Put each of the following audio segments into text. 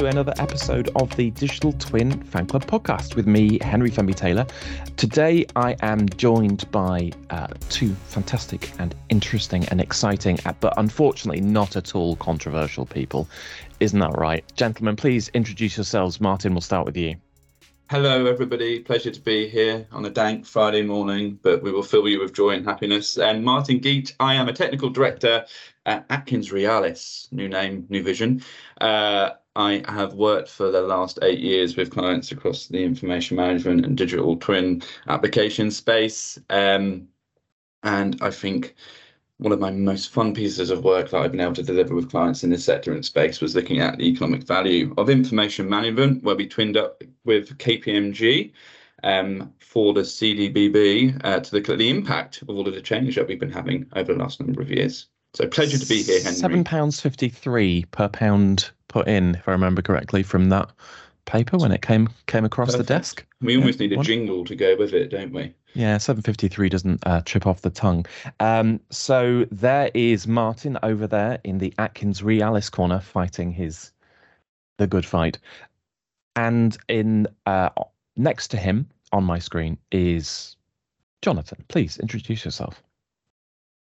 to another episode of the Digital Twin Fan Club podcast with me, Henry Fenby Taylor. Today, I am joined by uh, two fantastic and interesting and exciting, uh, but unfortunately not at all controversial people. Isn't that right? Gentlemen, please introduce yourselves. Martin, we'll start with you. Hello, everybody. Pleasure to be here on a dank Friday morning, but we will fill you with joy and happiness. And Martin Geach, I am a technical director at Atkins Realis, new name, new vision. Uh, I have worked for the last eight years with clients across the information management and digital twin application space. Um, and I think one of my most fun pieces of work that I've been able to deliver with clients in this sector and space was looking at the economic value of information management, where we twinned up with KPMG um, for the CDBB uh, to look at the impact of all of the change that we've been having over the last number of years. So pleasure to be here, Henry. Seven pounds fifty-three per pound put in, if I remember correctly, from that paper when it came came across Perfect. the desk. We almost yeah. need a jingle to go with it, don't we? Yeah, 753 doesn't uh, trip off the tongue. Um, so there is Martin over there in the Atkins Realis corner fighting his the good fight. And in uh, next to him on my screen is Jonathan. Please introduce yourself.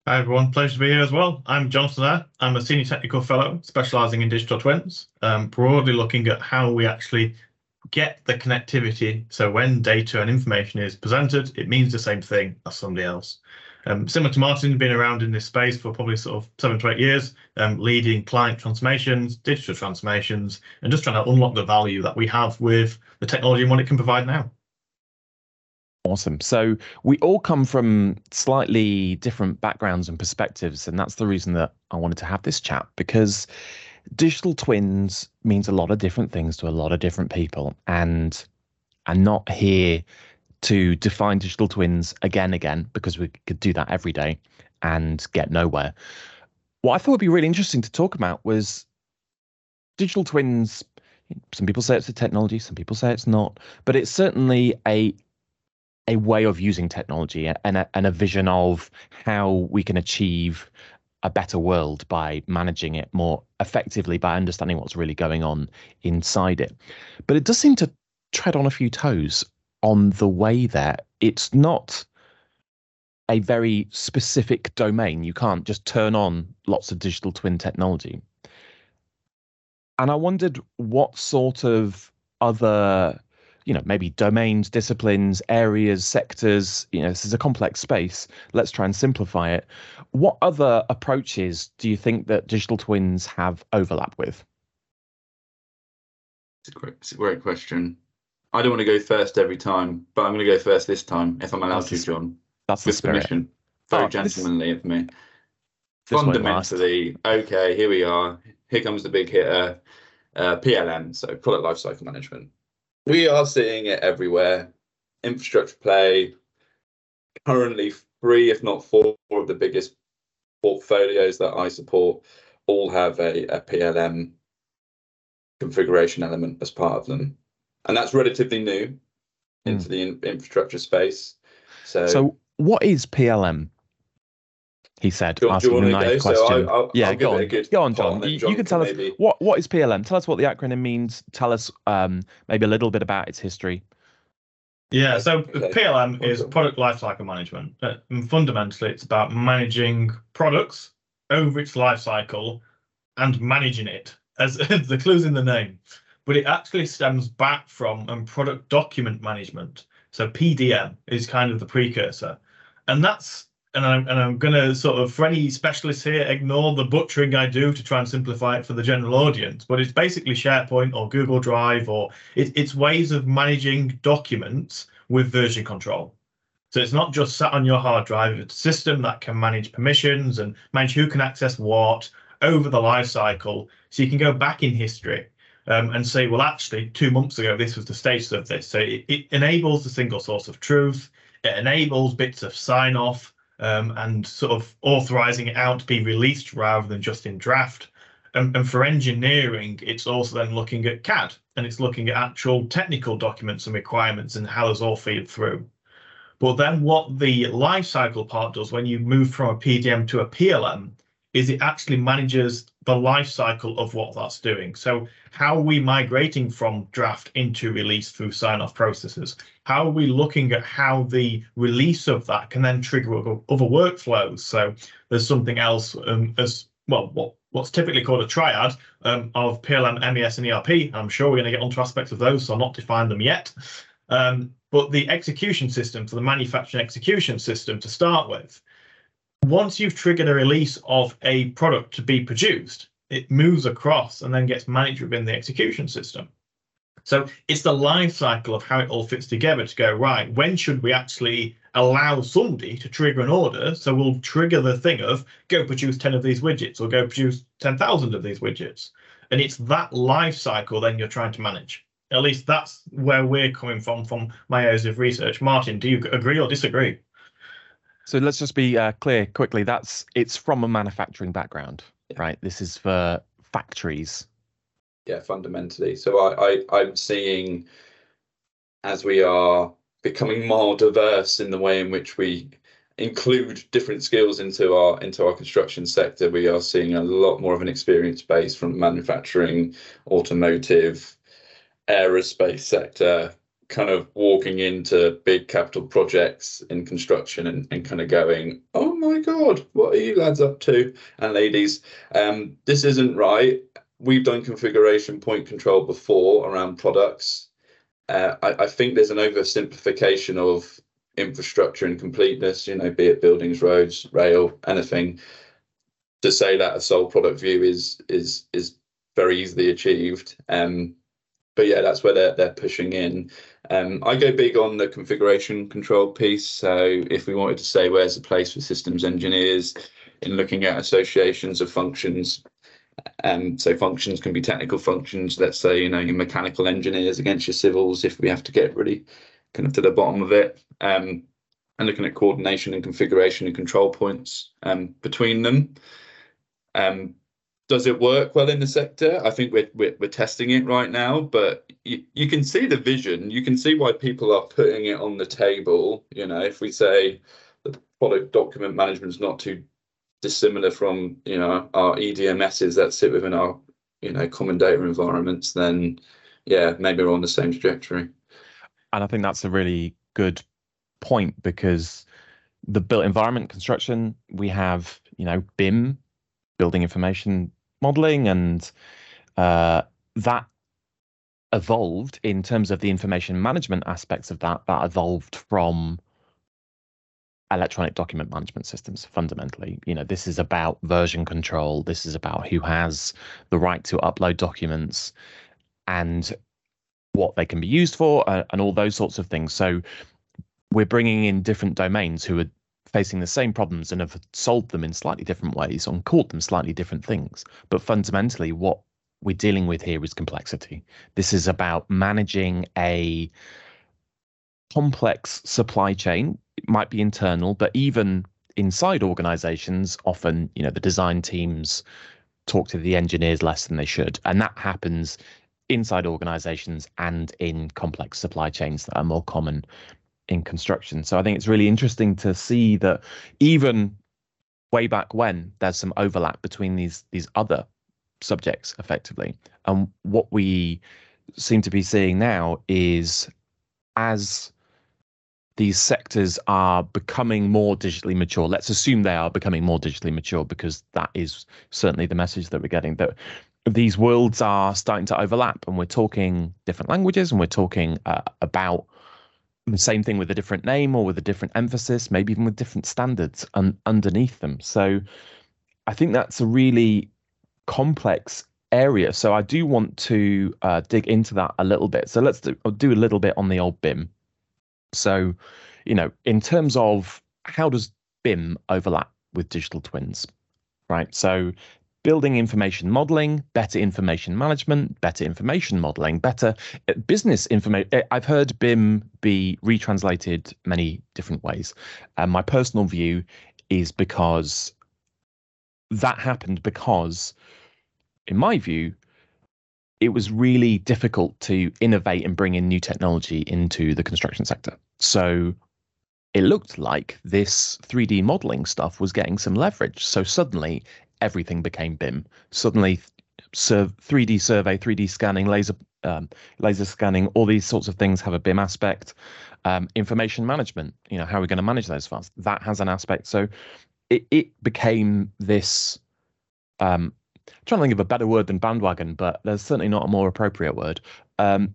Hi everyone, pleasure to be here as well. I'm Jonathan Eyre. I'm a senior technical fellow specialising in digital twins, um, broadly looking at how we actually get the connectivity. So when data and information is presented, it means the same thing as somebody else. Um, similar to Martin, been around in this space for probably sort of seven to eight years, um, leading client transformations, digital transformations, and just trying to unlock the value that we have with the technology and what it can provide now. Awesome. So we all come from slightly different backgrounds and perspectives, and that's the reason that I wanted to have this chat because digital twins means a lot of different things to a lot of different people, and I'm not here to define digital twins again again because we could do that every day and get nowhere. What I thought would be really interesting to talk about was digital twins some people say it's a technology some people say it's not but it's certainly a a way of using technology and a, and a vision of how we can achieve a better world by managing it more effectively by understanding what's really going on inside it. But it does seem to tread on a few toes on the way there. It's not a very specific domain. You can't just turn on lots of digital twin technology. And I wondered what sort of other you know maybe domains disciplines areas sectors you know this is a complex space. Let's try and simplify it. What other approaches do you think that digital twins have overlap with? It's a great, it's a great question. I don't want to go first every time but i'm going to go first this time if i'm allowed that's to john. That's with permission. Very oh, gentlemanly this, of me. fundamentally okay here we are. Here comes the big hitter uh, plm so product lifecycle management we are seeing it everywhere. Infrastructure play, currently three, if not four, of the biggest portfolios that I support all have a, a PLM configuration element as part of them. And that's relatively new mm. into the in, infrastructure space. So, so what is PLM? He said, do, asking do a nice question. So I'll, yeah, I'll go on. Go on, John. You, John you, can tell us what, what is PLM. Tell us what the acronym means. Tell us um, maybe a little bit about its history. Yeah, so okay. PLM is product lifecycle management. Uh, fundamentally, it's about managing products over its lifecycle and managing it, as the clues in the name. But it actually stems back from um, product document management. So PDM is kind of the precursor, and that's and I'm and I'm gonna sort of for any specialists here ignore the butchering I do to try and simplify it for the general audience. But it's basically SharePoint or Google Drive or it, it's ways of managing documents with version control. So it's not just sat on your hard drive. It's a system that can manage permissions and manage who can access what over the life cycle. So you can go back in history um, and say, well, actually, two months ago, this was the status of this. So it, it enables the single source of truth. It enables bits of sign off um, and sort of authorizing it out to be released rather than just in draft. And, and, for engineering, it's also then looking at CAD and it's looking at actual technical documents and requirements and how those all feed through. But then what the lifecycle part does when you move from a PDM to a PLM is it actually manages the life cycle of what that's doing. So how are we migrating from draft into release through sign-off processes? How are we looking at how the release of that can then trigger other workflows? So there's something else um, as well, what what's typically called a triad um, of PLM, MES, and ERP. I'm sure we're going to get onto aspects of those, so I'll not define them yet. Um, but the execution system, so the manufacturing execution system to start with, once you've triggered a release of a product to be produced, it moves across and then gets managed within the execution system. So it's the life cycle of how it all fits together to go, right, when should we actually allow somebody to trigger an order? So we'll trigger the thing of go produce 10 of these widgets or go produce 10,000 of these widgets. And it's that life cycle then you're trying to manage. At least that's where we're coming from, from my areas of research. Martin, do you agree or disagree? So let's just be uh, clear quickly. That's it's from a manufacturing background, yeah. right? This is for factories. Yeah, fundamentally. So I, I I'm seeing as we are becoming more diverse in the way in which we include different skills into our into our construction sector, we are seeing a lot more of an experience base from manufacturing, automotive, aerospace sector, kind of walking into big capital projects in construction and, and kind of going, oh my God, what are you lads up to and ladies? Um, this isn't right. We've done configuration point control before around products. Uh, I, I think there's an oversimplification of infrastructure and completeness, you know, be it buildings, roads, rail, anything. To say that a sole product view is is is very easily achieved. Um, but yeah, that's where they're they're pushing in. Um, I go big on the configuration control piece. So if we wanted to say where's the place for systems engineers in looking at associations of functions, um, so functions can be technical functions. Let's say you know your mechanical engineers against your civils. If we have to get really kind of to the bottom of it, um, and looking at coordination and configuration and control points um, between them. Um, does it work well in the sector? I think we're we're, we're testing it right now, but you, you can see the vision. You can see why people are putting it on the table. You know, if we say the product document management is not too dissimilar from you know our EDMSs that sit within our you know common data environments, then yeah, maybe we're on the same trajectory. And I think that's a really good point because the built environment construction we have you know BIM building information modeling and uh, that evolved in terms of the information management aspects of that that evolved from electronic document management systems fundamentally you know this is about version control this is about who has the right to upload documents and what they can be used for uh, and all those sorts of things so we're bringing in different domains who are facing the same problems and have solved them in slightly different ways and called them slightly different things. But fundamentally, what we're dealing with here is complexity. This is about managing a complex supply chain. It might be internal, but even inside organizations, often, you know, the design teams talk to the engineers less than they should. And that happens inside organizations and in complex supply chains that are more common in construction. So I think it's really interesting to see that even way back when there's some overlap between these these other subjects effectively. And what we seem to be seeing now is as these sectors are becoming more digitally mature. Let's assume they are becoming more digitally mature because that is certainly the message that we're getting that these worlds are starting to overlap and we're talking different languages and we're talking uh, about the same thing with a different name or with a different emphasis, maybe even with different standards un- underneath them. So I think that's a really complex area. So I do want to uh, dig into that a little bit. So let's do, do a little bit on the old BIM. So, you know, in terms of how does BIM overlap with digital twins, right? So building information modeling, better information management, better information modeling, better uh, business information. Uh, I've heard BIM be retranslated many different ways. And my personal view is because that happened because, in my view, it was really difficult to innovate and bring in new technology into the construction sector. So it looked like this 3D modeling stuff was getting some leverage. So suddenly everything became BIM. Suddenly, 3D survey, 3D scanning, laser um, laser scanning, all these sorts of things have a BIM aspect. Um, information management, you know, how are we going to manage those files? That has an aspect. So it, it became this. Um, trying to think of a better word than bandwagon, but there's certainly not a more appropriate word. Um,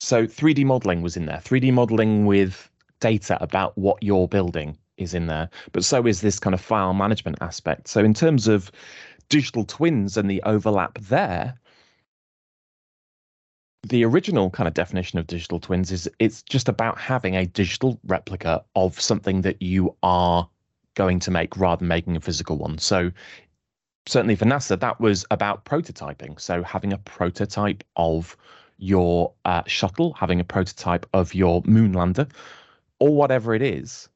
so 3D modeling was in there. 3D modeling with data about what you're building is in there, but so is this kind of file management aspect. So in terms of digital twins and the overlap there, the original kind of definition of digital twins is it's just about having a digital replica of something that you are going to make rather than making a physical one. So certainly for NASA, that was about prototyping. So having a prototype of your uh, shuttle, having a prototype of your moon lander, or whatever it is.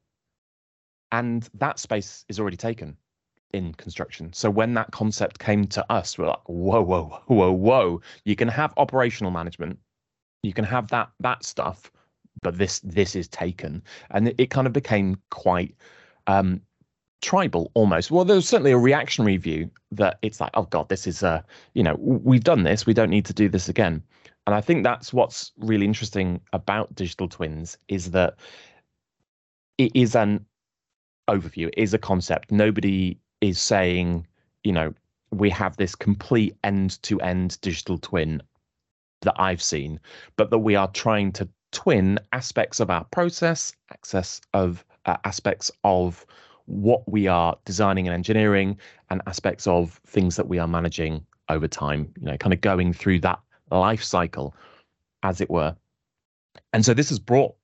And that space is already taken in construction. So when that concept came to us, we're like, whoa, whoa, whoa, whoa. You can have operational management, you can have that that stuff, but this this is taken. And it, it kind of became quite um tribal almost. Well, there's certainly a reactionary view that it's like, oh God, this is uh, you know, we've done this, we don't need to do this again. And I think that's what's really interesting about digital twins is that it is an overview, it is a concept. Nobody is saying, you know, we have this complete end to end digital twin that I've seen, but that we are trying to twin aspects of our process, access of uh, aspects of what we are designing and engineering, and aspects of things that we are managing over time. You know, kind of going through that life cycle, as it were. And so this has brought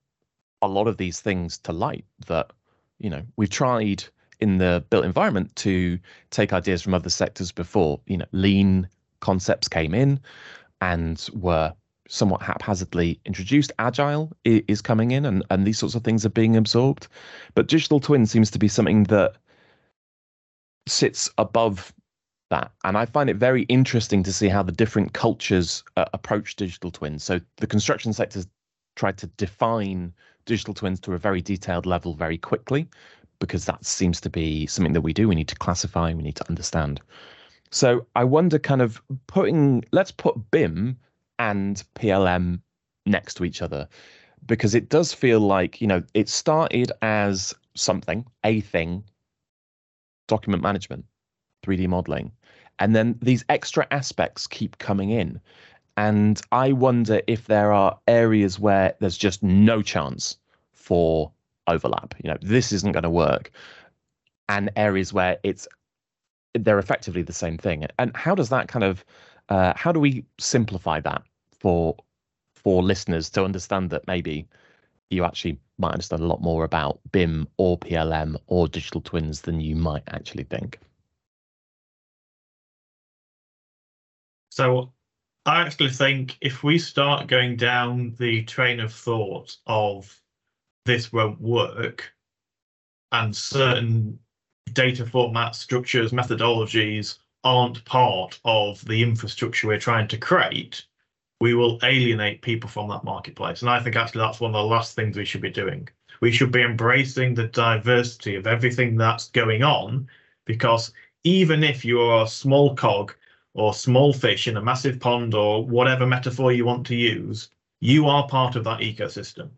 a lot of these things to light that, you know, we've tried in the built environment to take ideas from other sectors before. You know, lean concepts came in and were somewhat haphazardly introduced. Agile is coming in, and, and these sorts of things are being absorbed. But digital twin seems to be something that sits above that. And I find it very interesting to see how the different cultures uh, approach digital twins. So the construction sector's tried to define digital twins to a very detailed level very quickly because that seems to be something that we do. We need to classify, we need to understand. So I wonder kind of putting, let's put BIM and PLM next to each other because it does feel like, you know, it started as something, a thing, document management 3D modeling. And then these extra aspects keep coming in. And I wonder if there are areas where there's just no chance for overlap. You know, this isn't going to work. And areas where it's they're effectively the same thing. And how does that kind of uh, how do we simplify that for for listeners to understand that maybe you actually might understand a lot more about BIM or PLM or digital twins than you might actually think? So I actually think if we start going down the train of thought of this won't work and certain data formats, structures, methodologies aren't part of the infrastructure we're trying to create, we will alienate people from that marketplace. And I think actually that's one of the last things we should be doing. We should be embracing the diversity of everything that's going on because even if you are a small cog or small fish in a massive pond or whatever metaphor you want to use, you are part of that ecosystem.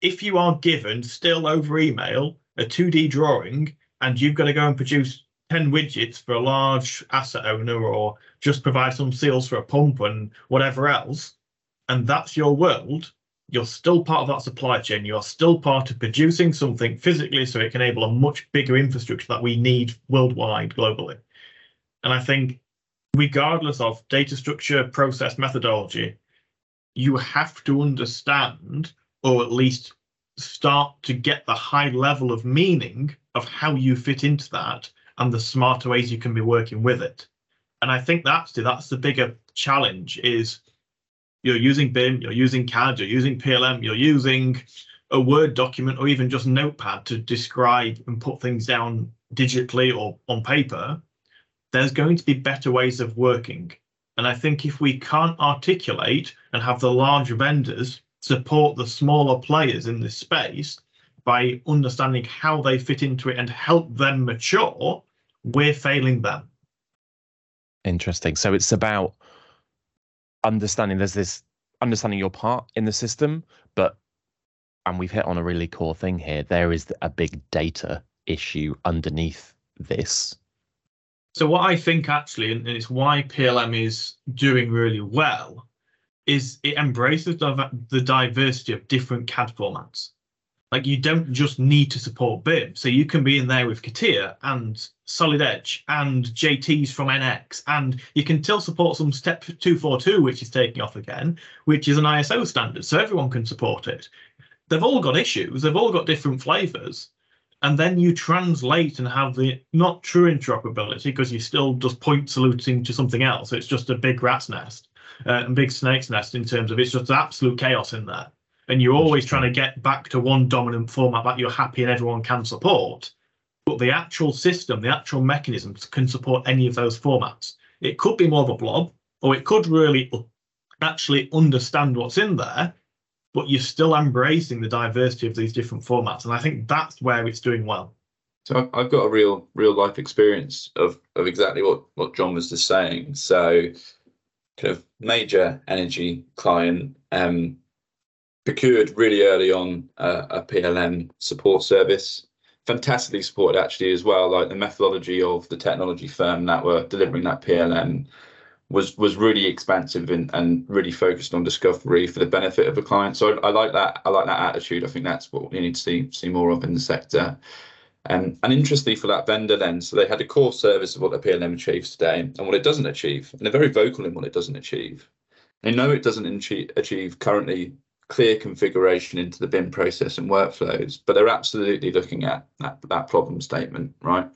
If you are given still over email a 2D drawing and you've got to go and produce 10 widgets for a large asset owner or just provide some seals for a pump and whatever else, and that's your world, you're still part of that supply chain. You're still part of producing something physically so it can enable a much bigger infrastructure that we need worldwide, globally. And I think regardless of data structure, process, methodology, you have to understand, or at least start to get the high level of meaning of how you fit into that and the smarter ways you can be working with it. And I think that's the, that's the bigger challenge is you're using BIM, you're using CAD, you're using PLM, you're using a Word document or even just Notepad to describe and put things down digitally or on paper there's going to be better ways of working. And I think if we can't articulate and have the larger vendors support the smaller players in this space by understanding how they fit into it and help them mature, we're failing them. Interesting. So it's about understanding there's this understanding your part in the system, but and we've hit on a really core thing here. There is a big data issue underneath this. So what I think actually, and it's why PLM is doing really well, is it embraces the diversity of different CAD formats. Like you don't just need to support BIM. So you can be in there with CATIA and Solid Edge and JTs from NX, and you can still support some Step 242, which is taking off again, which is an ISO standard. So everyone can support it. They've all got issues, they've all got different flavors. And then you translate and have the not true interoperability because you're still just point saluting to something else. So it's just a big rat's nest uh, and big snake's nest in terms of it's just absolute chaos in there and you're always trying to get back to one dominant format that you're happy and everyone can support. But the actual system, the actual mechanisms can support any of those formats. It could be more of a blob, or it could really actually understand what's in there, but you're still embracing the diversity of these different formats. And I think that's where it's doing well. So I've got a real, real life experience of of exactly what what John was just saying. So, kind of major energy client, um, procured really early on uh, a PLM support service. Fantastically supported actually as well. Like the methodology of the technology firm that were delivering that PLM was was really expansive and, and really focused on discovery for the benefit of the client. So I, I like that. I like that attitude. I think that's what we need to see see more of in the sector. Um, and interestingly for that vendor then, so they had a core service of what the PLM achieves today and what it doesn't achieve. And they're very vocal in what it doesn't achieve. They know it doesn't achieve currently clear configuration into the BIM process and workflows, but they're absolutely looking at that, that problem statement, right?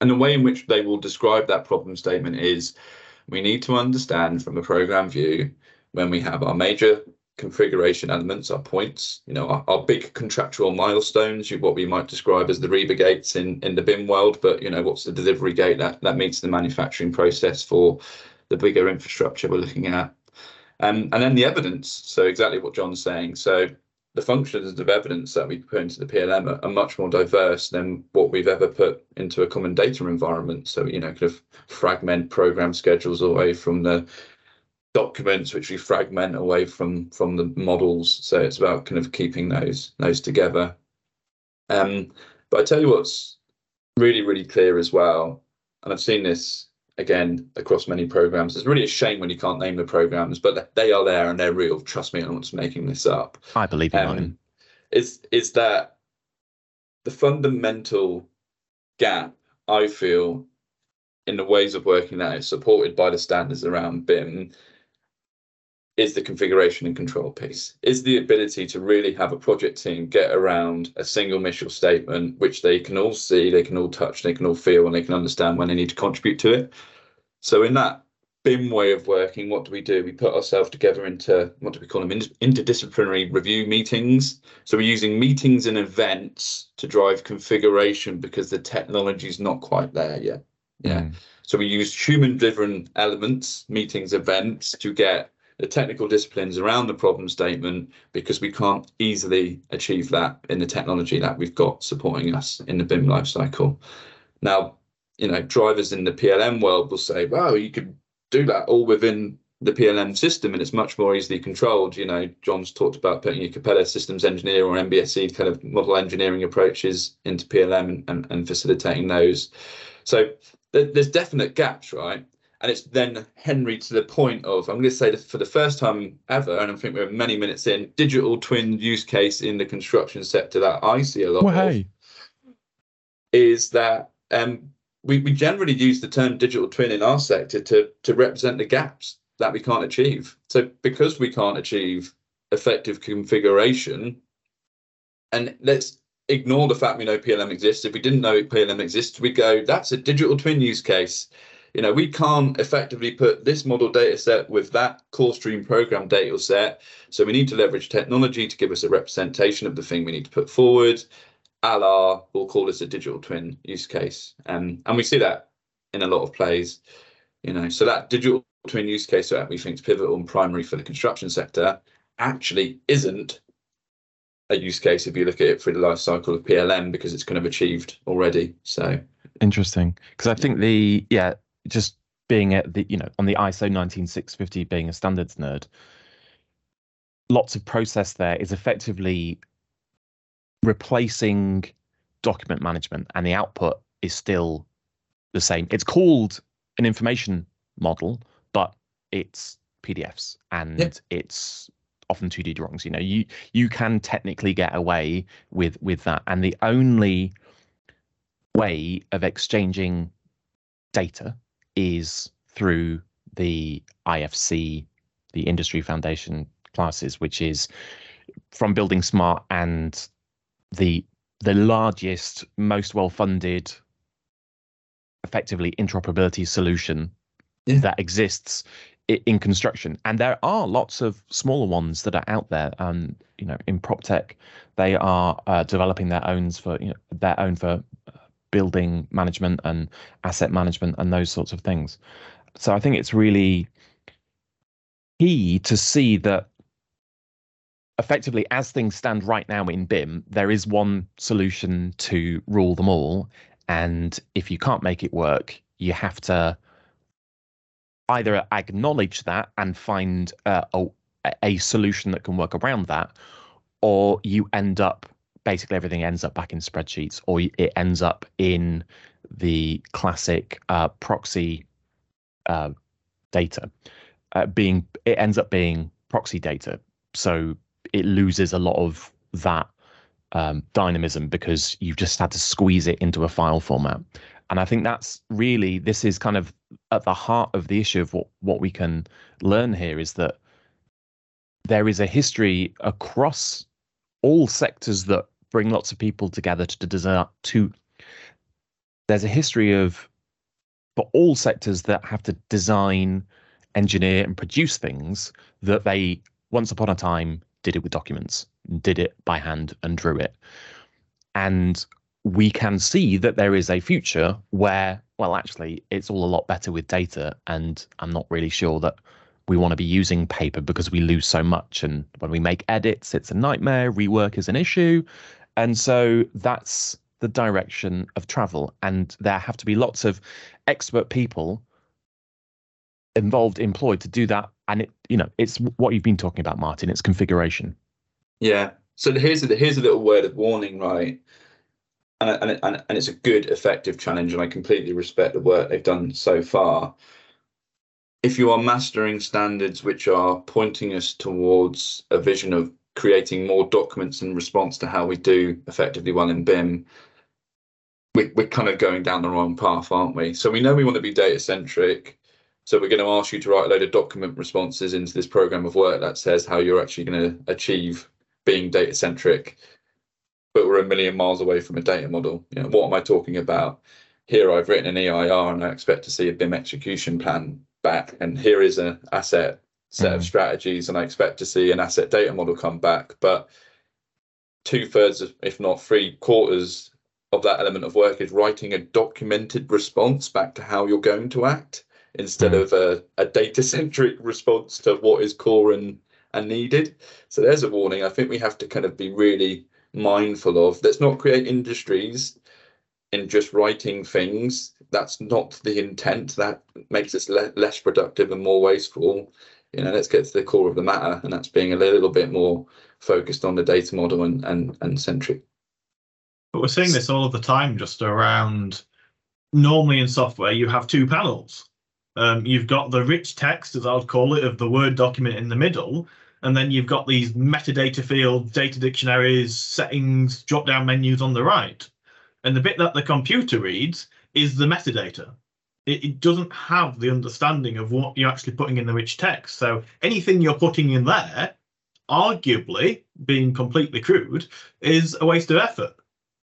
And the way in which they will describe that problem statement is we need to understand from a program view when we have our major configuration elements, our points, you know, our, our big contractual milestones, what we might describe as the RIBA gates in, in the BIM world, but you know, what's the delivery gate that, that meets the manufacturing process for the bigger infrastructure we're looking at. Um, and then the evidence, so exactly what John's saying. So the functions of evidence that we put into the PLM are, are, much more diverse than what we've ever put into a common data environment. So, you know, kind of fragment program schedules away from the documents, which we fragment away from from the models. So it's about kind of keeping those those together. Um, but I tell you what's really, really clear as well, and I've seen this again across many programs. It's really a shame when you can't name the programs, but they are there and they're real. Trust me, I'm not making this up. I believe in um, mine. Is is that the fundamental gap I feel in the ways of working that is supported by the standards around BIM is the configuration and control piece is the ability to really have a project team get around a single mission statement which they can all see they can all touch they can all feel and they can understand when they need to contribute to it so in that BIM way of working, what do we do? We put ourselves together into what do we call them? Interdisciplinary review meetings. So we're using meetings and events to drive configuration because the technology is not quite there yet. Yeah. Mm. So we use human-driven elements, meetings, events to get the technical disciplines around the problem statement because we can't easily achieve that in the technology that we've got supporting us in the BIM lifecycle. Now, you know, drivers in the PLM world will say, "Wow, you could do that all within the PLM system, and it's much more easily controlled." You know, John's talked about putting your Capella systems engineer or MBSE kind of model engineering approaches into PLM and, and, and facilitating those. So there's definite gaps, right? And it's then Henry to the point of I'm going to say that for the first time ever, and I think we're many minutes in, digital twin use case in the construction sector that I see a lot well, of hey. is that um, we, we generally use the term digital twin in our sector to to represent the gaps that we can't achieve. So because we can't achieve effective configuration, and let's ignore the fact we know PLM exists. If we didn't know PLM exists, we go, that's a digital twin use case. You know, we can't effectively put this model data set with that core stream program data set. So we need to leverage technology to give us a representation of the thing we need to put forward a we'll call this a digital twin use case. Um, and we see that in a lot of plays, you know, so that digital twin use case that we think is pivotal and primary for the construction sector actually isn't a use case if you look at it through the life cycle of PLM because it's kind of achieved already. So interesting because I think the yeah just being at the you know on the ISO 19650 being a standards nerd, lots of process there is effectively replacing document management, and the output is still the same. It's called an information model, but it's PDFs and yeah. it's often 2D drawings. You know, you you can technically get away with with that, and the only way of exchanging data is through the IFC, the Industry Foundation classes, which is from Building Smart and the the largest, most well funded, effectively interoperability solution yeah. that exists in construction. And there are lots of smaller ones that are out there. Um, you know, in prop tech, they are uh, developing their own for you know, their own for building management and asset management and those sorts of things. So I think it's really key to see that effectively, as things stand right now in BIM, there is one solution to rule them all. And if you can't make it work, you have to either acknowledge that and find uh, a, a solution that can work around that, or you end up basically everything ends up back in spreadsheets, or it ends up in the classic uh, proxy uh, data. Uh, being it ends up being proxy data, so it loses a lot of that um, dynamism because you've just had to squeeze it into a file format. And I think that's really this is kind of at the heart of the issue of what what we can learn here is that there is a history across all sectors that bring lots of people together to design to there's a history of for all sectors that have to design engineer and produce things that they once upon a time did it with documents did it by hand and drew it and we can see that there is a future where, well, actually, it's all a lot better with data. And I'm not really sure that we want to be using paper because we lose so much. And when we make edits, it's a nightmare. Rework is an issue. And so that's the direction of travel. And there have to be lots of expert people involved, employed to do that. And it, you know, it's what you've been talking about, Martin. It's configuration. Yeah. So here's a, here's a little word of warning, right? and, and, and, and it's a good, effective challenge, and I completely respect the work they've done so far. If you are mastering standards which are pointing us towards a vision of creating more documents in response to how we do effectively well in BIM, we, we're kind of going down the wrong path, aren't we? So we know we want to be data centric. So we're going to ask you to write a load of document responses into this program of work that says how you're actually going to achieve being data centric but we're a million miles away from a data model. You know, what am I talking about? Here I've written an EIR and I expect to see a BIM execution plan back. And here is an asset set of strategies and I expect to see an asset data model come back. But two thirds, if not three quarters of that element of work is writing a documented response back to how you're going to act instead mm-hmm. of a, a data centric response to what is core and, and needed. So there's a warning. I think we have to kind of be really mindful of. Let's not create industries in just writing things. That's not the intent. That makes us le- less productive and more wasteful. You know, let's get to the core of the matter, and that's being a little bit more focused on the data model and and, and centric. But we're seeing this all of the time, just around. Normally in software, you have two panels. Um, you've got the rich text, as I would call it, of the Word document in the middle, and then you've got these metadata fields, data dictionaries, settings, drop down menus on the right. And the bit that the computer reads is the metadata. It, it, doesn't have the understanding of what you're actually putting in the rich text. So anything you're putting in there, arguably being completely crude, is a waste of effort.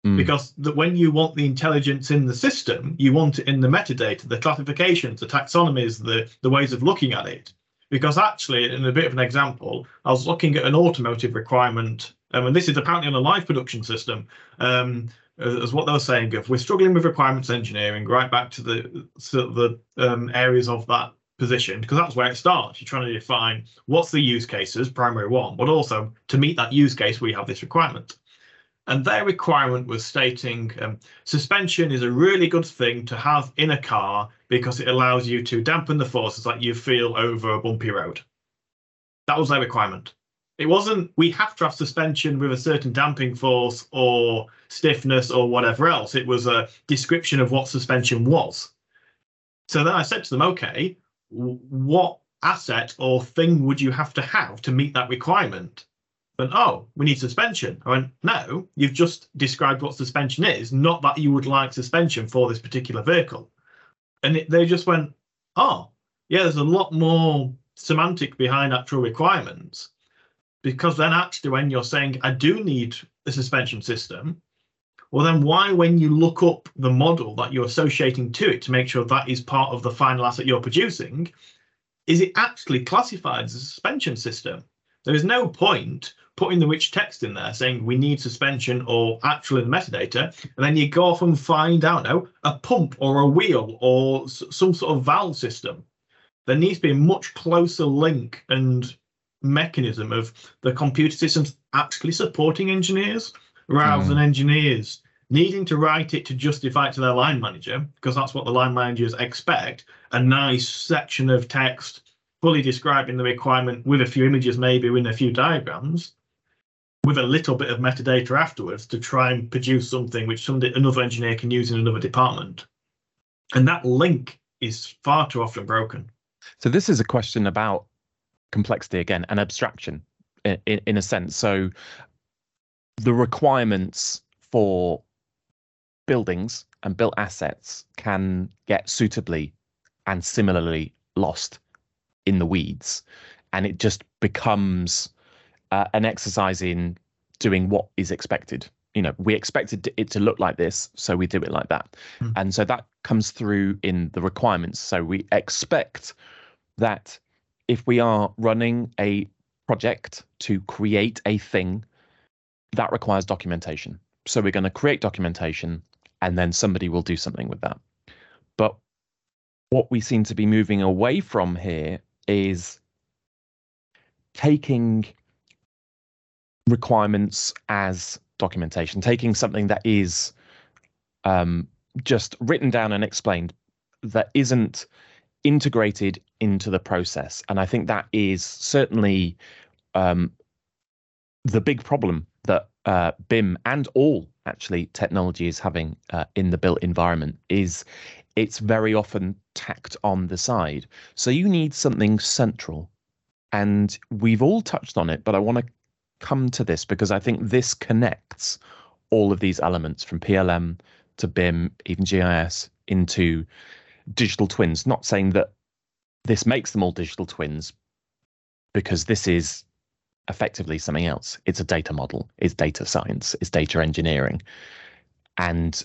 Mm. Because that when you want the intelligence in the system, you want it in the metadata, the classifications, the taxonomies, the, the ways of looking at it because actually, in a bit of an example, I was looking at an automotive requirement, um, and this is apparently on a live production system. Um, as what they were saying, if we're struggling with requirements engineering, right back to the to the um, areas of that position, because that's where it starts. You're trying to define what's the use cases, primary one, but also to meet that use case, we have this requirement. And their requirement was stating um, suspension is a really good thing to have in a car because it allows you to dampen the forces that you feel over a bumpy road. That was their requirement. It wasn't we have to have suspension with a certain damping force or stiffness or whatever else. It was a description of what suspension was. So then I said to them, okay, what asset or thing would you have to have to meet that requirement? And oh, we need suspension. I went, no, you've just described what suspension is, not that you would like suspension for this particular vehicle. And it, they just went, oh, yeah, there's a lot more semantic behind actual requirements because then actually when you're saying i do need a suspension system well then why when you look up the model that you're associating to it to make sure that is part of the final asset you're producing is it actually classified as a suspension system? There is no point putting the rich text in there saying we need suspension or actually the metadata and then you go off and find out no a pump or a wheel or some sort of valve system. There needs to be a much closer link and mechanism of the computer systems actually supporting engineers rather mm. than engineers needing to write it to justify it to their line manager because that's what the line managers expect a nice section of text fully describing the requirement with a few images maybe with a few diagrams with a little bit of metadata afterwards to try and produce something which somebody, another engineer can use in another department and that link is far too often broken so this is a question about complexity again and abstraction in, in, in a sense. So the requirements for buildings and built assets can get suitably and similarly lost in the weeds and it just becomes uh, an exercise in doing what is expected you know we expected it to look like this so we do it like that mm. and so that comes through in the requirements so we expect that if we are running a project to create a thing, that requires documentation. So we're going to create documentation and then somebody will do something with that. But what we seem to be moving away from here is taking requirements as documentation, taking something that is um, just written down and explained that isn't integrated into the process. And I think that is certainly um, the big problem that uh, BIM and all actually technology is having uh, in the built environment is it's very often tacked on the side. So you need something central. And we've all touched on it, but I want to come to this because I think this connects all of these elements from PLM to BIM, even GIS, into digital twins. Not saying that this makes them all digital twins because this is effectively something else. It's a data model, it's data science, it's data engineering. And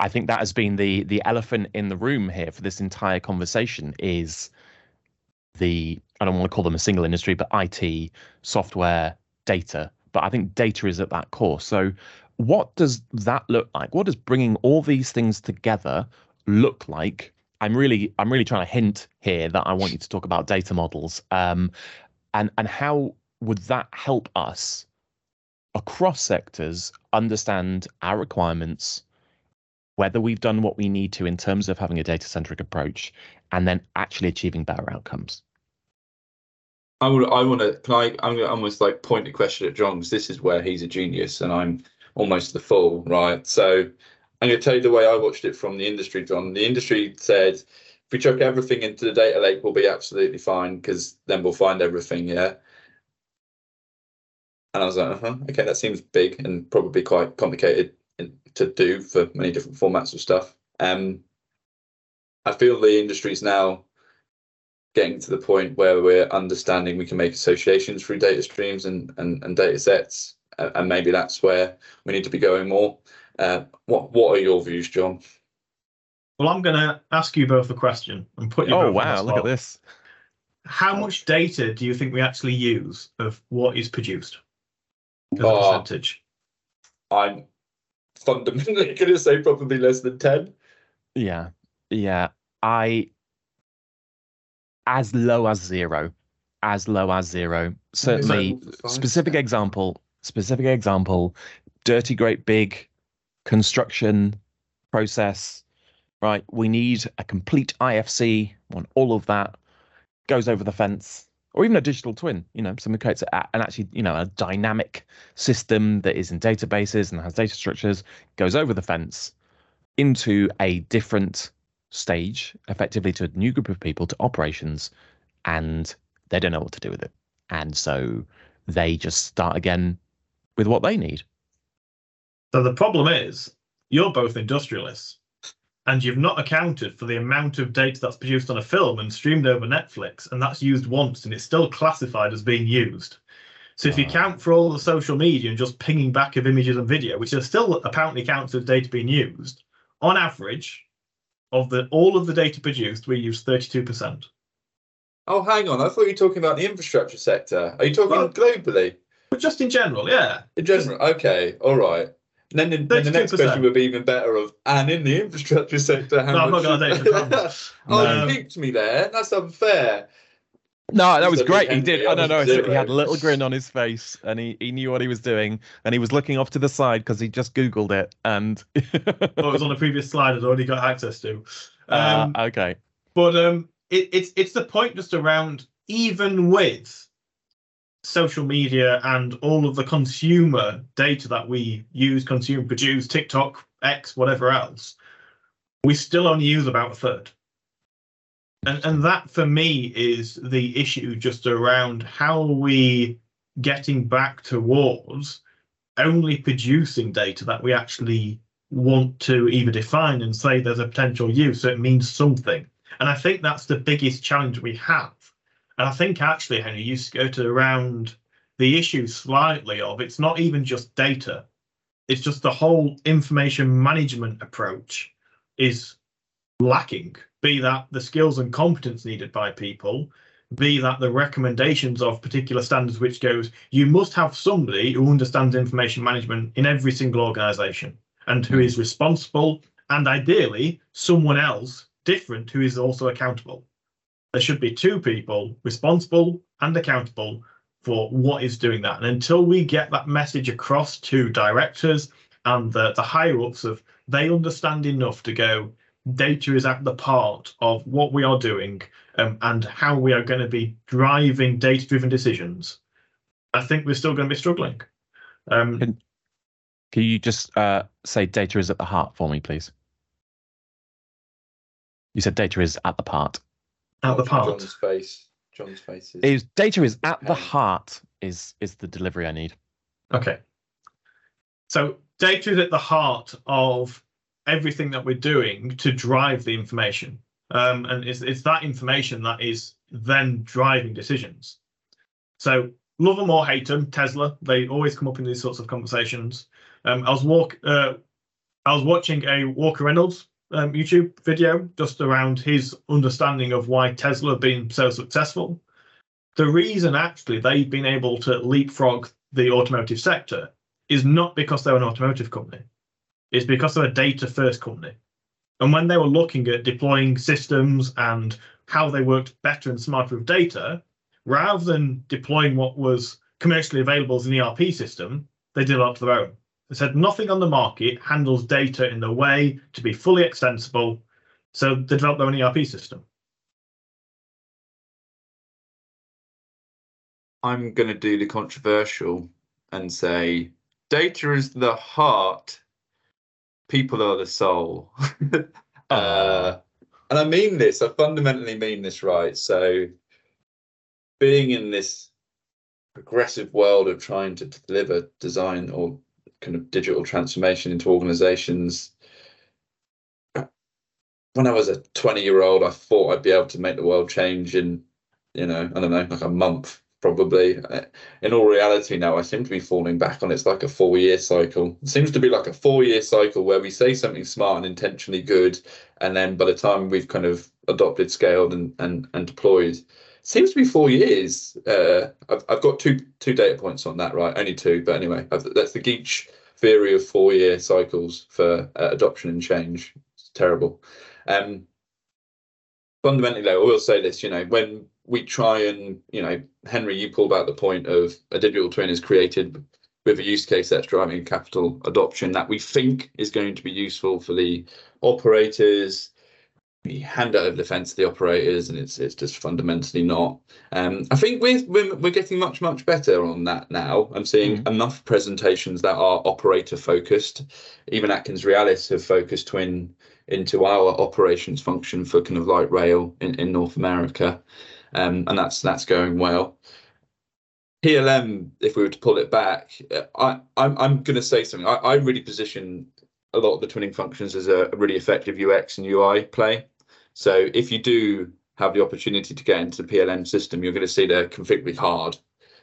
I think that has been the the elephant in the room here for this entire conversation is the I don't want to call them a single industry, but IT, software, data. But I think data is at that core. So what does that look like? What does bringing all these things together look like I'm really I'm really trying to hint here that I want you to talk about data models. Um, and and how would that help us across sectors understand our requirements, whether we've done what we need to in terms of having a data centric approach, and then actually achieving better outcomes. I would I want to can I I'm gonna almost like point a question at John because this is where he's a genius and I'm almost the fool, right? So I'm going to tell you the way I watched it from the industry, John. The industry said, if we chuck everything into the data lake, we'll be absolutely fine because then we'll find everything. Yeah. And I was like, uh-huh, okay, that seems big and probably quite complicated to do for many different formats of stuff. Um, I feel the industry is now getting to the point where we're understanding we can make associations through data streams and, and, and data sets. and maybe that's where we need to be going more. Uh, what What are your views, John? Well, I'm going to ask you both a question and put you. Oh wow! Look at this. How much data do you think we actually use of what is produced as a uh, percentage? I'm fundamentally going to say probably less than ten. Yeah, yeah. I as low as zero, as low as zero. Certainly, specific example. Specific example dirty, great big construction process, right? We need a complete IFC on all of that, goes over the fence, or even a digital twin, you know, something creates a, an actually, you know, a dynamic system that is in databases and has data structures, goes over the fence into a different stage, effectively to a new group of people, to operations, and they don't know what to do with it. And so they just start again with what they need. So the problem is, you're both industrialists, and you've not accounted for the amount of data that's produced on a film and streamed over Netflix, and that's used once, and it's still classified as being used. So if you ah. count for all the social media and just pinging back of images and video, which are still apparently counts as data being used, on average, of the all of the data produced, we use 32%. Oh, hang on. I thought you were talking about the infrastructure sector. Are you talking Well- globally? But just in general, yeah. In general, okay, all right. And then, the- then the next question would be even better of, and in the infrastructure sector, how No, I'm much? not gonna take the oh, No. you picked me there. That's unfair. No, that was So great. He did. I don't know. He had a little grin on his face, and he, he knew what he was doing, and he was looking off to the side because he just googled it. And Oh, it was on a previous slide I'd already got access to. uh, Um, okay, But um, it, it's it's the point just around even with social media and all of the consumer data that we use, consume, produce, TikTok, X, whatever else, we still only use about a third. And and that for me is the issue just around how are we getting back towards only producing data that we actually want to either define and say there's a potential use so it means something. And I think that's the biggest challenge we have. And I think actually, Henry, you skirted around the issue slightly of it's not even just data, it's just the whole information management approach is lacking. Be that the skills and competence needed by people, be that the recommendations of particular standards, which goes, you must have somebody who understands information management in every single organization and who is responsible, and ideally, someone else different who is also accountable. There should be two people responsible and accountable for what is doing that. And until we get that message across to directors and the, the higher ups of they understand enough to go, data is at the part of what we are doing um, and how we are going to be driving data driven decisions, I think we're still going to be struggling. Um, Can- can you just uh, say data is at the heart for me, please? You said data is at the part. At the part. John's face. John's face is. Is data is at the heart is is the delivery I need. Okay. So data is at the heart of everything that we're doing to drive the information. Um, and it's, it's that information that is then driving decisions. So love them or hate them, Tesla, they always come up in these sorts of conversations. Um, I was walk, uh, I was watching a Walker Reynolds um, YouTube video just around his understanding of why Tesla have been so successful. The reason actually they've been able to leapfrog the automotive sector is not because they're an automotive company. It's because they're a data first company. And when they were looking at deploying systems and how they worked better and smarter with data, rather than deploying what was commercially available as an ERP system, they developed their own. They said nothing on the market handles data in the way to be fully extensible. So they developed their own ERP system. I'm going to do the controversial and say data is the heart, people are the soul. uh, and I mean this, I fundamentally mean this right. So, being in this progressive world of trying to deliver design or kind of digital transformation into organizations. When I was a 20 year old, I thought I'd be able to make the world change in, you know, I don't know, like a month probably. Uh, In all reality, now I seem to be falling back on it's like a four year cycle. It seems to be like a four year cycle where we say something smart and intentionally good, and then by the time we've kind of adopted, scaled, and and, and deployed, seems to be four years. Uh, I've I've got two two data points on that, right? Only two, but anyway, I've, that's the Geach theory of four year cycles for uh, adoption and change. It's terrible. Um, fundamentally, though, I will say this: you know, when we try and you know henry you pulled out the point of a digital twin is created with a use case that's driving capital adoption that we think is going to be useful for the operators. We hand it over the fence to the operators, and it's it's just fundamentally not. Um, I think we're, we're we're getting much much better on that now. I'm seeing mm. enough presentations that are operator focused. Even AtkinsRéalis have focused Twin into our operations function for kind of light rail in, in North America, um, and that's that's going well. PLM, if we were to pull it back, I, I'm, I'm going to say something. I, I really position a lot of the twinning functions as a, really effective UX and UI play. So if you do have the opportunity to get into the PLM system, you're going to see they're configured hard.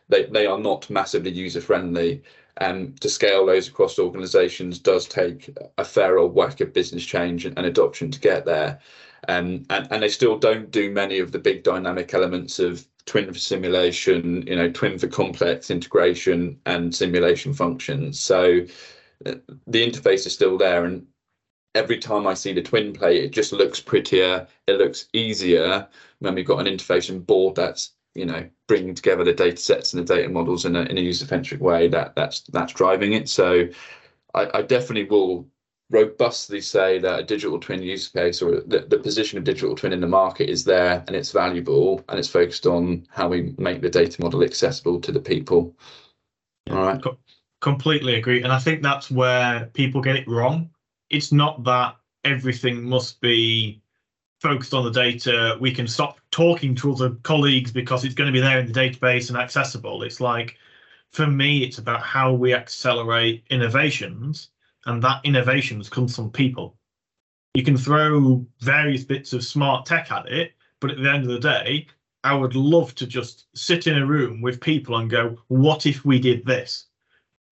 They, they are not massively user friendly. And to scale those across organizations does take a fair old whack of business change and, and adoption to get there. Um, and, and they still don't do many of the big dynamic elements of twin for simulation, you know, twin for complex integration and simulation functions. So the interface is still there. And every time I see the twin play, it just looks prettier. It looks easier when we've got an interface and board that's, you know, bringing together the data sets and the data models in a, in a user-centric way that that's that's driving it. So I, I definitely will robustly say that a digital twin use case or the, the position of digital twin in the market is there and it's valuable and it's focused on how we make the data model accessible to the people. All right. Completely agree. And I think that's where people get it wrong. It's not that everything must be focused on the data. We can stop talking to other colleagues because it's going to be there in the database and accessible. It's like, for me, it's about how we accelerate innovations and that innovations comes from people. You can throw various bits of smart tech at it, but at the end of the day, I would love to just sit in a room with people and go, what if we did this?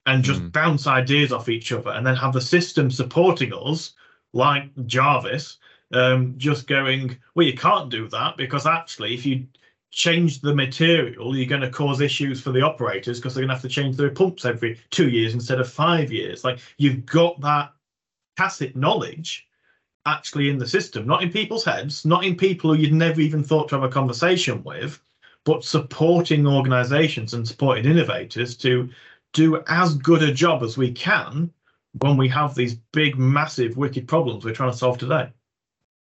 And just mm. bounce ideas off each other and then have the system supporting us, like Jarvis, um, just going, well, you can't do that because actually, if you change the material, you're going to cause issues for the operators because they're going to have to change their pumps every two years instead of five years. Like you've got that tacit knowledge actually in the system, not in people's heads, not in people who you'd never even thought to have a conversation with, but supporting organizations and supporting innovators to do as good a job as we can when we have these big, massive, wicked problems we're trying to solve today.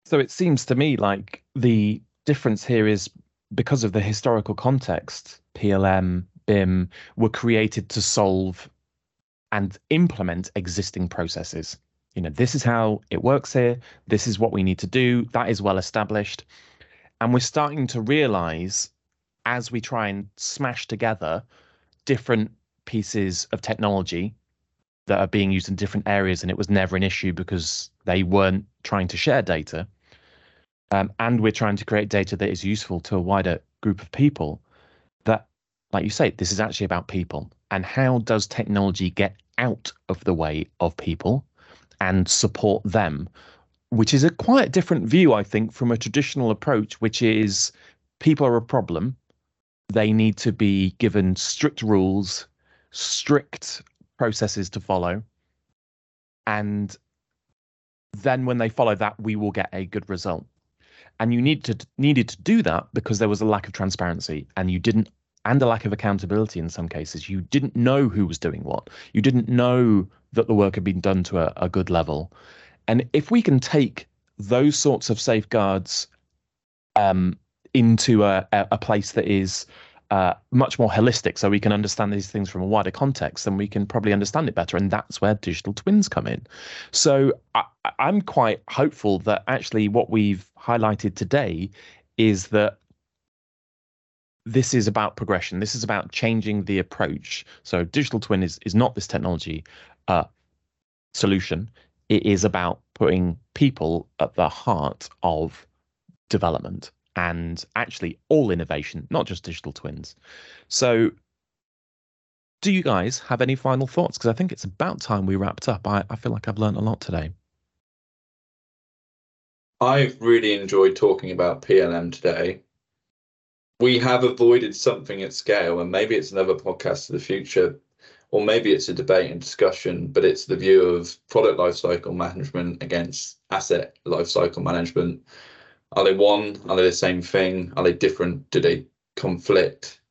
So it seems to me like the difference here is because of the historical context, PLM, BIM were created to solve and implement existing processes. You know, this is how it works here. This is what we need to do. That is well established. And we're starting to realize as we try and smash together different pieces of technology that are being used in different areas, and it was never an issue because they weren't trying to share data. Um, and we're trying to create data that is useful to a wider group of people that like you say this is actually about people. And how does technology get out of the way of people and support them? Which is a quite different view i think from a traditional approach which is people are a problem. They need to be given strict rules strict processes to follow. And then when they follow that we will get a good result. And you need to needed to do that because there was a lack of transparency and you didn't and a lack of accountability in some cases. You didn't know who was doing what. You didn't know that the work had been done to a, a good level. And if we can take those sorts of safeguards um, into a, a place that is uh, much more holistic so we can understand these things from a wider context and we can probably understand it better and that's where digital twins come in. So I, i'm quite hopeful that actually what we've highlighted today is that this is about progression. This is about changing the approach. So digital twin is, is not this technology uh, solution. It is about putting people at the heart of development and actually all innovation, not just digital twins. So, do you guys have any final thoughts? Because I think it's about time we wrapped up. I, I feel like I've learned a lot today. I've really enjoyed talking about PLM today. We have avoided something at scale, and maybe it's another podcast of the future, or maybe it's a debate and discussion, but it's the view of product lifecycle management against asset lifecycle management are they one? Are they the same thing? Are they different? Do they conflict?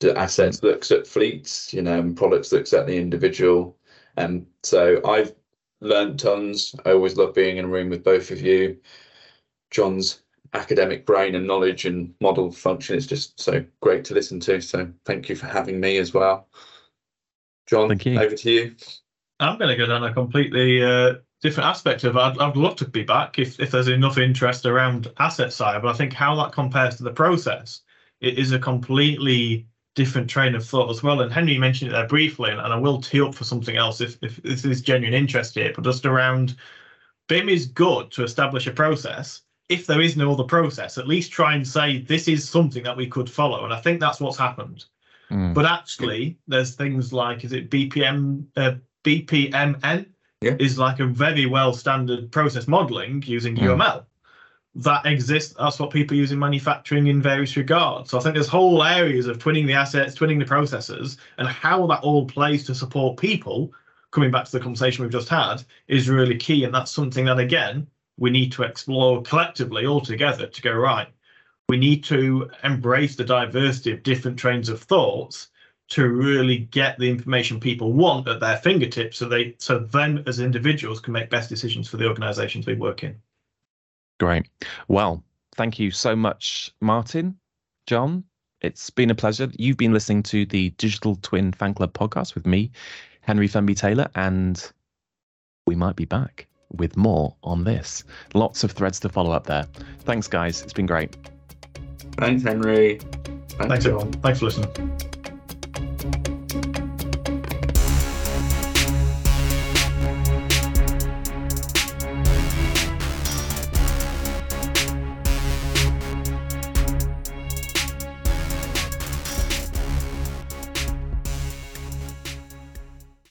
The assets looks at fleets, you know, and products looks at the individual. And so I've learned tons. I always love being in a room with both of you. John's academic brain and knowledge and model function is just so great to listen to. So thank you for having me as well. John, Thank you. over to you. I'm going to go down a completely uh, different aspect of. I'd, I'd love to be back if, if there's enough interest around asset side, but I think how that compares to the process, it is a completely different train of thought as well. And Henry mentioned it there briefly, and, and I will tee up for something else if, if this is genuine interest here, but just around BIM is good to establish a process. If there is no other process, at least try and say this is something that we could follow. And I think that's what's happened. Mm. But actually, there's things like is it BPM uh, BPMN Yeah. is like a very well standard process modeling using. UML that exists. That's what people use in manufacturing in various regards. So I think there's whole areas of twinning the assets, twinning the processes, and how that all plays to support people. Coming back to the conversation we've just had, is really key, and that's something that again we need to explore collectively all together to go right. We need to embrace the diversity of different trains of thoughts to really get the information people want at their fingertips so they so them as individuals can make best decisions for the organizations we work in. Great. Well, thank you so much, Martin, John. It's been a pleasure. You've been listening to the Digital Twin Fan Club podcast with me, Henry Fenby Taylor, and we might be back with more on this. Lots of threads to follow up there. Thanks, guys. It's been great. Thanks, Henry. Thanks everyone. Thanks for listening.